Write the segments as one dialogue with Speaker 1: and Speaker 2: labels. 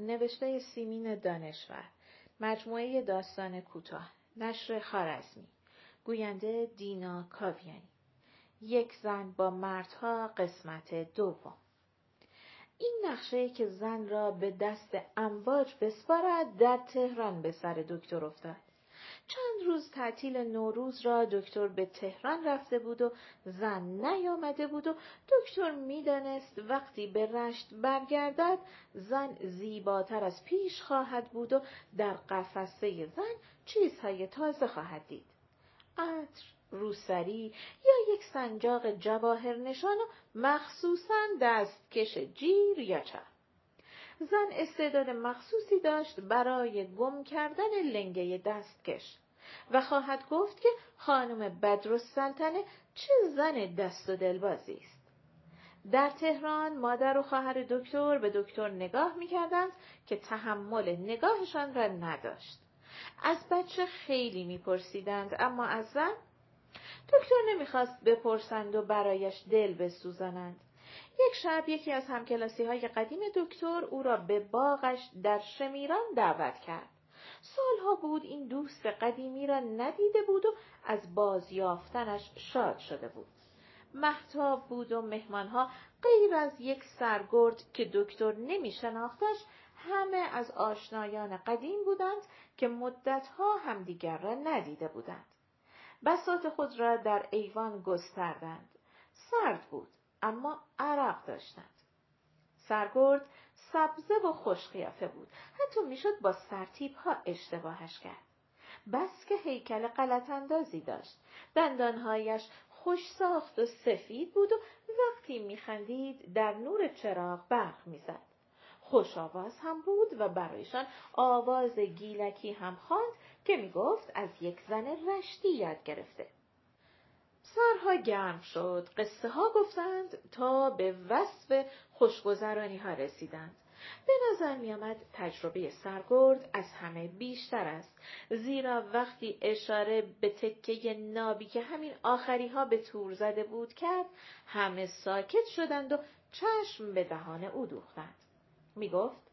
Speaker 1: نوشته سیمین دانشور مجموعه داستان کوتاه نشر خارزمی گوینده دینا کاویانی. یک زن با مردها قسمت دوم. این نقشه که زن را به دست امواج بسپارد در تهران به سر دکتر افتاد. چند روز تعطیل نوروز را دکتر به تهران رفته بود و زن نیامده بود و دکتر می‌دانست وقتی به رشت برگردد زن زیباتر از پیش خواهد بود و در قفسه زن چیزهای تازه خواهد دید. عطر روسری یا یک سنجاق جواهر نشان و مخصوصا دستکش جیر یا چرم زن استعداد مخصوصی داشت برای گم کردن لنگه دستکش و خواهد گفت که خانم بدرالسلطنه چه زن دست و دلبازی است. در تهران مادر و خواهر دکتر به دکتر نگاه می‌کردند که تحمل نگاهشان را نداشت. از بچه خیلی میپرسیدند اما از زن دکتر نمی‌خواست بپرسند و برایش دل بسوزانند. یک شب یکی از همکلاسی های قدیم دکتر او را به باغش در شمیران دعوت کرد. سالها بود این دوست قدیمی را ندیده بود و از بازیافتنش شاد شده بود. محتاب بود و مهمانها غیر از یک سرگرد که دکتر نمی شناختش همه از آشنایان قدیم بودند که مدتها همدیگر را ندیده بودند. بسات خود را در ایوان گستردند. سرد بود. اما عرق داشتند. سرگرد سبزه و خوشقیافه بود. حتی می‌شد با سرتیب ها اشتباهش کرد. بس که هیکل غلط اندازی داشت. دندانهایش خوش ساخت و سفید بود و وقتی میخندید در نور چراغ برق می‌زد. خوش آواز هم بود و برایشان آواز گیلکی هم خواند که می‌گفت از یک زن رشتی یاد گرفته. سرها گرم شد. قصه ها گفتند تا به وصف خوشگذرانی ها رسیدند. به نظر می آمد تجربه سرگرد از همه بیشتر است. زیرا وقتی اشاره به تکه نابی که همین آخری ها به تور زده بود کرد همه ساکت شدند و چشم به دهان او دوختند. می گفت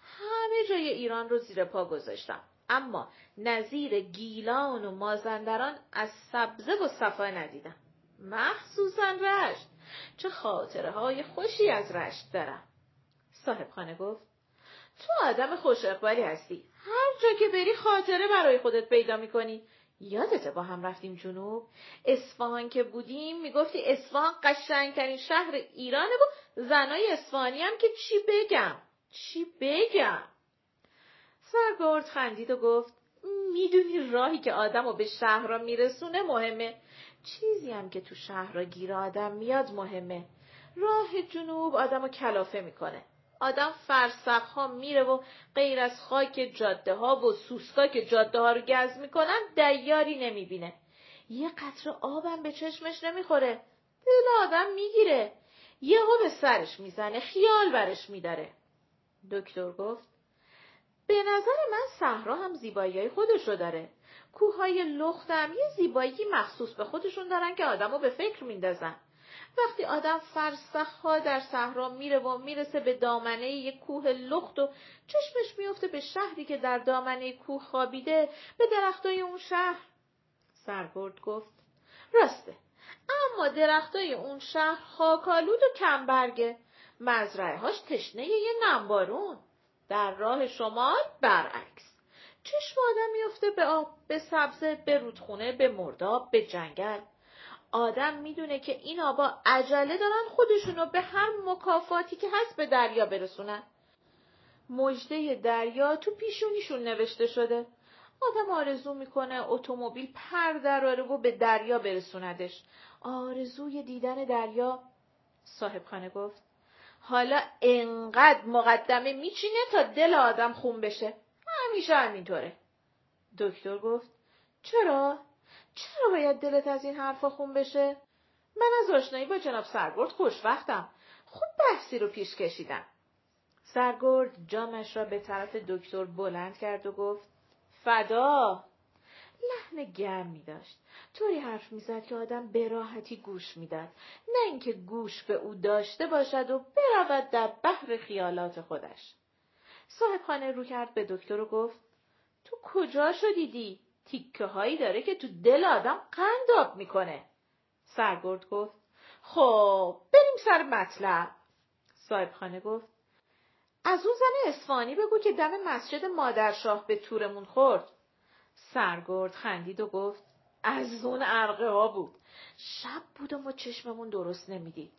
Speaker 1: همه جای ایران رو زیر پا گذاشتم. اما نظیر گیلان و مازندران از سبزه و صفا ندیدم. مخصوصا رشت. چه خاطره های خوشی از رشت دارم. صاحب خانه گفت تو آدم خوش اقبالی هستی. هر جا که بری خاطره برای خودت پیدا می‌کنی. یادته با هم رفتیم جنوب. اصفهان که بودیم می‌گفتی اصفهان قشنگترین شهر ایرانه و زنای اصفهانی هم که چی بگم؟ چی بگم؟ سرگرد خندید و گفت می‌دونی راهی که آدم رو به شهر را میرسونه مهمه. چیزی هم که تو شهر را گیر آدم میاد مهمه. راه جنوب آدم رو کلافه می‌کنه. آدم فرسخ ها میره و غیر از خاک جاده ها و سوسکا که جاده ها رو گز می‌کنن دیاری نمی‌بینه. یه قطر آبم به چشمش نمی‌خوره. دل آدم می‌گیره. یه به سرش می‌زنه خیال برش میداره. دکتر گفت به نظر من صحرا هم زیبایی های خودشو داره. کوههای لختم یه زیبایی مخصوص به خودشون دارن که آدمو به فکر میندازن. وقتی آدم فرسخها در صحرا میره و می‌رسه به دامنه یک کوه لخت و چشمش میفته به شهری که در دامنه کوه خوابیده به درختای اون شهر سرگرد گفت راسته اما درختای اون شهر خاکالود و کمبرگه مزرعه هاش تشنه یه نمبارون در راه شمال برعکس. چشم آدم میفته به آب به سبزه به رودخونه به مرداب به جنگل. آدم می‌دونه که این آبا عجله دارن خودشونو به هر مکافاتی که هست به دریا برسونن. مجده دریا تو پیشونیشون نوشته شده. آدم آرزو می‌کنه اتومبیل پر دراره و به دریا برسوندش. آرزوی دیدن دریا صاحب خانه گفت. حالا انقدر مقدمه میچینه تا دل آدم خون بشه. همیشه همینطوره. دکتر گفت چرا؟ چرا باید دلت از این حرفا خون بشه؟ من از آشنایی با جناب سرگرد خوشوقتم خوب بحثی رو پیش کشیدم. سرگرد جامش را به طرف دکتر بلند کرد و گفت فدا! لحن گرمی داشت طوری حرف می‌زد که آدم به راحتی گوش می‌داد نه اینکه گوش به او داشته باشد و برود در بحر خیالات خودش صاحب خانه رو کرد به دکتر و گفت تو کجا شدیدی؟ تیکه هایی داره که تو دل آدم قنداب می‌کنه. سرگرد گفت خب بریم سر مطلب. صاحب خانه گفت از اون زن اسفانی بگو که دم مسجد مادرشاه به تورمون خورد. سرگرد خندید و گفت از اون عرقه ها بود. شب بود و ما چشممون درست نمی‌دید.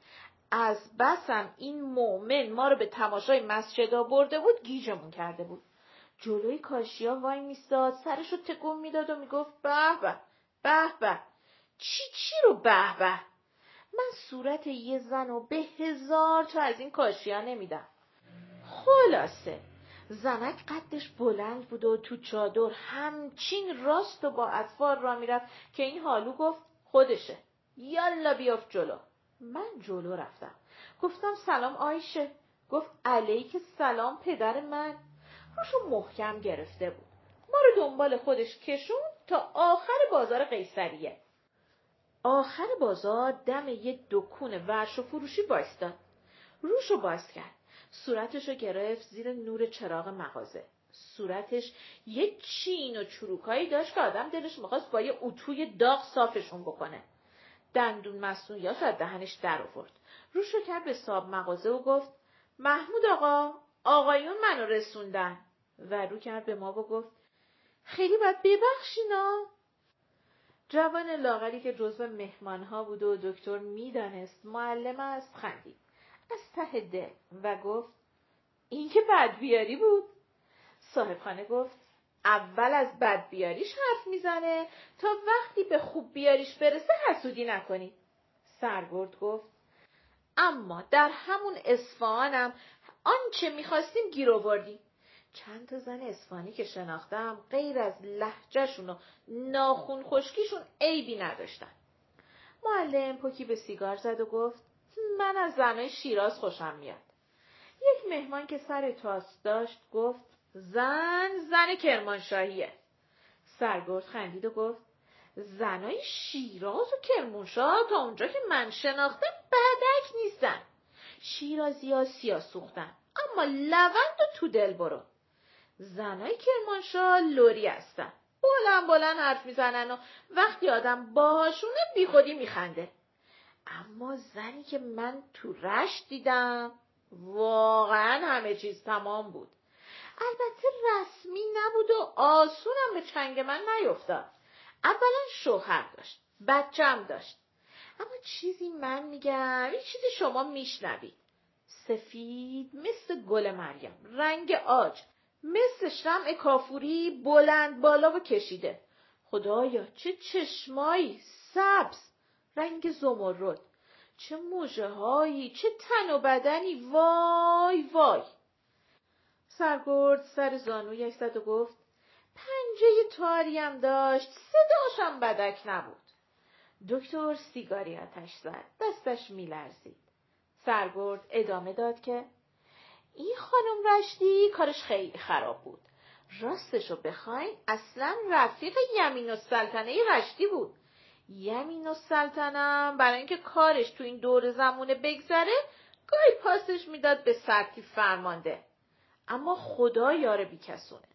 Speaker 1: از بسم این مؤمن ما رو به تماشای مسجد برده بود گیجمون کرده بود. جلوی کاشیا وای میستاد سرش رو تکون می‌داد و می‌گفت به به به به چی چی رو به به من صورت یه زن و به هزار تا از این کاشیا نمیدم خلاصه زنک قدش بلند بود و تو چادر همچین راست و با اطفال را می‌رفت که این حالو گفت خودشه. یالا بیافت جلو. من جلو رفتم. گفتم سلام آیشه. گفت علیک سلام پدر من. روشو محکم گرفته بود. ما رو دنبال خودش کشون تا آخر بازار قیصریه. آخر بازار دم یه دکون ورش و فروشی بایستاد. روشو باز کرد. صورتشو گرفت زیر نور چراغ مغازه. صورتش یه چین و چروکایی داشت که آدم دلش می‌خواست با یه اتوی داغ صافشون بکنه. دندون مصنوعیاش از دهنش در آورد. روشو کرد به صاحب مغازه و گفت محمود آقا آقایون منو رسوندن. و رو کرد به ما و گفت خیلی باید ببخشینا جوان لاغری که جزو مهمانها بود و دکتر می‌دانست معلم است خندید. از ته دل و گفت این که بد بیاری بود. صاحب خانه گفت اول از بد بیاریش حرف می‌زنه تا وقتی به خوب بیاریش برسه حسودی نکنی. سرگرد گفت اما در همون اصفهانم آنچه می‌خواستیم گیر آوردیم چند تا زن اسفانی که شناختم غیر از لحجهشون و ناخون خشکیشون عیبی نداشتن. معلم پوکی به سیگار زد و گفت من از زنای شیراز خوشم میاد. یک مهمان که سر تاس داشت گفت زن زن کرمانشاهیه. سرگرد خندید و گفت زنای شیراز و کرمانشاه تا اونجا که من شناختم بدک نیستن. شیرازی ها سیاه سوختن اما لوند و تو دل برو. زنای کرمانشاه لوری هستن بلند بلند حرف می‌زنن و وقتی آدم باهاشونه بیخودی میخنده اما زنی که من تو رشت دیدم واقعا همه چیز تمام بود. البته رسمی نبود و آسونم به چنگ من نیفتاد. اولا شوهر داشت بچم داشت. اما چیزی من میگم یه چیزی شما میشنوید. سفید مثل گل مریم رنگ آج مثل شمع کافوری بلند بالا و کشیده. خدایا چه چشمایی سبز. رنگ زمرد. چه موجه هایی چه تن و بدنی. وای وای. سرگرد سر زانویش زد و گفت پنجه تاریم داشت صداشم بدک نبود. دکتر سیگاری آتش زد دستش میلرزید. سرگرد ادامه داد که این خانم رشدی کارش خیلی خراب بود. راستشو بخواین اصلا رفیق یمین و سلطنه رشدی بود. یمین و سلطنم برای اینکه کارش تو این دور زمونه بگذره گاهی پاسش می‌داد به سرتی فرمانده اما خدا یار بیکسونه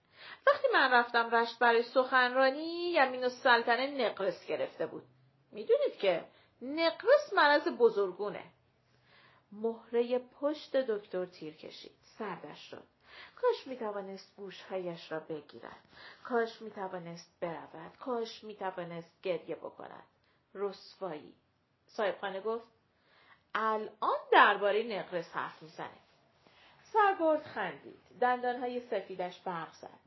Speaker 1: وقتی من رفتم رشت برای سخنرانی یمین و سلطنه نقرس گرفته بود می‌دونید که نقرس مرض بزرگونه مهره پشت دکتر تیر کشید. سردش شد. کاش می توانست گوشهایش را بگیرد. کاش می توانست برود. کاش می توانست گریه بکند. رسوایی. صاحبخانه گفت الان درباره نقرس حرف می‌زنه. سرگرد خندید. دندانهای سفیدش برق زد.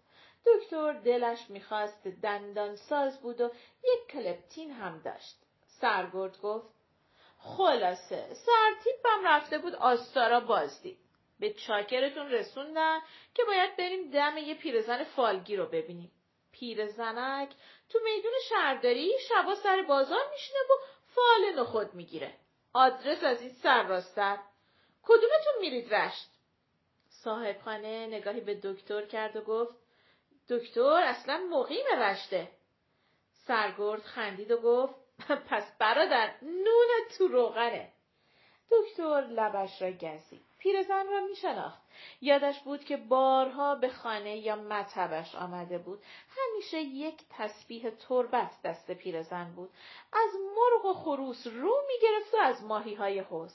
Speaker 1: دکتر دلش می‌خواست دندان ساز بود و یک کلپتین هم داشت. سرگرد گفت خلاصه سرتیپم رفته بود آستارا بازدید به چاکرتون رسوندن که باید بریم دم یه پیرزن فالگی رو ببینیم. پیرزنک تو میدون شهرداری شبا سر بازار میشینه و فال نخود می‌گیره. آدرس از این سرراستر کدومتون میرید رشت؟ صاحبخانه نگاهی به دکتر کرد و گفت دکتر اصلا مقیم رشته. سرگرد خندید و گفت پس برادر نون تو روغنه. دکتر لبش را گزید. پیرزن را میشناخت. یادش بود که بارها به خانه یا مطبش آمده بود. همیشه یک تسبیح تربت دست پیرزن بود. از مرغ و خروس رو می‌گرفت و از ماهی های حوز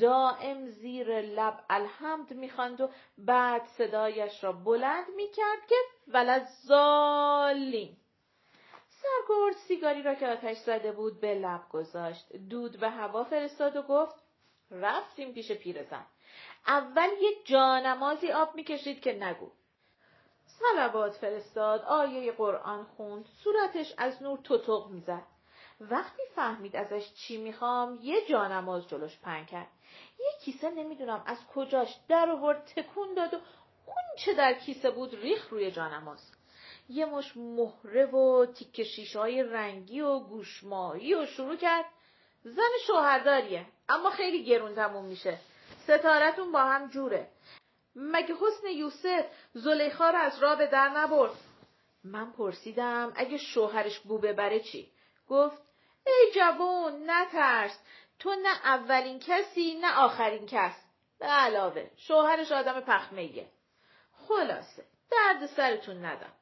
Speaker 1: دائم زیر لب الحمد می‌خواند و بعد صدایش را بلند می‌کرد که ولزالین سرگرد سیگاری را که آتش زده بود به لب گذاشت. دود و هوا فرستاد و گفت رفتیم پیش پیرزن. اول یه جانمازی آب می‌کشید که نگو. سلوات فرستاد آیه قرآن خوند صورتش از نور توتق می‌زد. وقتی فهمید ازش چی می‌خوام یه جانماز جلوش پن کرد. یه کیسه نمی‌دونم از کجاش در آورد تکون داد و اون چه در کیسه بود ریخ روی جانماز. یه مش مهره و تیکه شیشه رنگی و گوشماهی و شروع کرد. زن شوهرداریه. اما خیلی گرون تموم میشه. ستارتون با هم جوره. مگه حسن یوسف زلیخا رو از راه به در نبرد؟ من پرسیدم اگه شوهرش بو ببره چی؟ گفت ای جوون نترس. تو نه اولین کسی نه آخرین کس. به علاوه شوهرش آدم پخمیه خلاصه درد سرتون ندم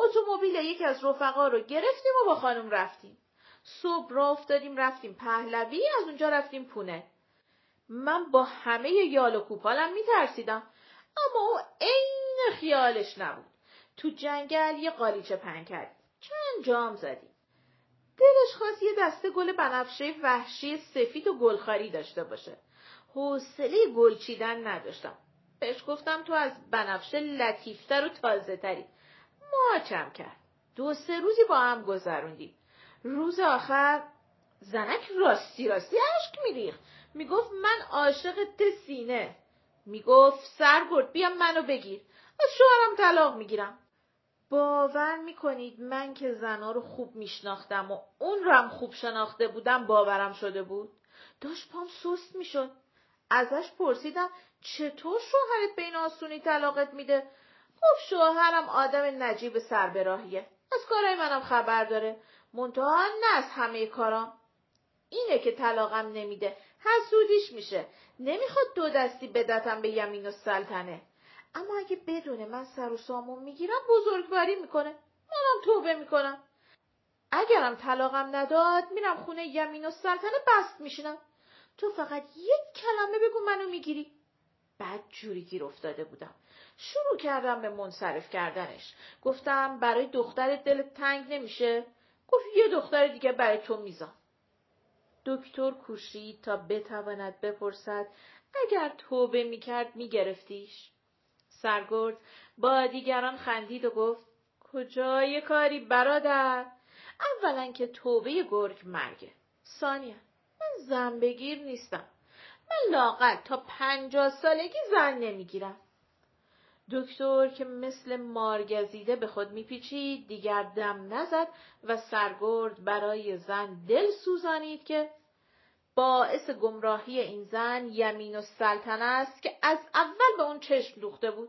Speaker 1: اتومبیل یکی از رفقا رو گرفتیم و با خانم رفتیم. صبح را افتادیم رفتیم پهلوی از اونجا رفتیم پونه. من با همه یال و کوپالم میترسیدم اما او عین خیالش نبود. تو جنگل یه قالیچه پن کرد. چند جام زدیم. دلش خواست یه دسته گل بنفشه وحشی سفید و گلخاری داشته باشه. حوصله گل چیدن نداشتم. بهش گفتم تو از بنفشه لطیفتر و تازه تری ماچم کرد. دو سه روزی با هم گذروندیم. روز آخر زنک راستی راستی عشق میریخت. می‌گفت من عاشق سینه. می‌گفت سرگرد بیا منو بگیر. از شوهرم طلاق می‌گیرم. باور می‌کنید من که زنا رو خوب میشناختم و اون رو هم خوب شناخته بودم باورم شده بود؟ داشت پام سست می‌شد. ازش پرسیدم چطور شوهرت به این آسونی طلاقت میده؟ خب شوهرم آدم نجیب سربراهیه. از کارای منم خبر داره. منتها نه از همه کارام اینه که طلاقم نمیده. حسودیش میشه. نمی‌خواد دو دستی بدتم به یمین و سلطنه. اما اگه بدونه من سر و سامون می‌گیرم بزرگواری می‌کنه. منم توبه می‌کنم. اگرم طلاقم نداد میرم خونه یمین و سلطنه بست میشینم. تو فقط یک کلمه بگو منو می‌گیری. بعد جوری گیر افتاده بودم. شروع کردم به منصرف کردنش. گفتم برای دختر دلت تنگ نمیشه؟ گفت یه دختر دیگه برای تو میزان دکتر کوشید تا بتواند بپرسد اگر توبه می‌کرد میگرفتیش؟ سرگرد با دیگران خندید و گفت کجای کاری برادر؟ اولا که توبه گرگ مرگه. ثانیا من زن بگیر نیستم. من لاقل تا پنجاه سالگی زن نمی‌گیرم. دکتر که مثل مارگزیده به خود میپیچید دیگر دم نزد و سرگرد برای زن دل سوزانید که باعث گمراهی این زن یمین و سلطنه است که از اول به اون چشم دوخته بود.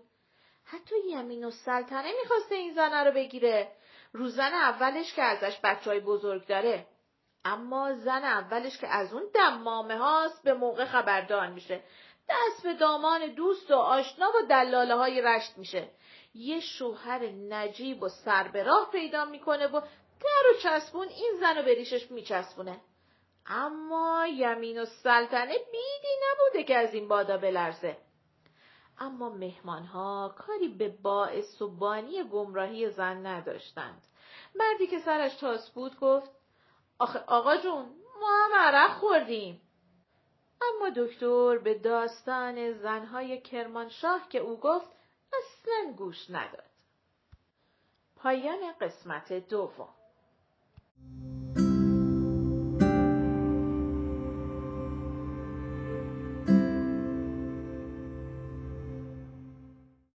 Speaker 1: حتی یمین و سلطنه می‌خواسته این زنه رو بگیره. رو زن اولش که ازش بچه های بزرگ داره. اما زن اولش که از اون دمامه هاست به موقع خبردار میشه. دست به دامان دوست و آشنا و دلاله های رشت میشه. یه شوهر نجیب و سر به راه پیدا می‌کنه و در و چسبون این زن رو به ریشش میچسبونه. اما یمین و سلطنه بیدی نبوده که از این بادا بلرزه. اما مهمانها کاری به باعث و بانی گمراهی زن نداشتند. مردی که سرش تاس بود گفت آخه آقا جون ما هم عرق خوردیم اما دکتر به داستان زنهای کرمانشاه که او گفت اصلا گوش نداد. پایان قسمت دوم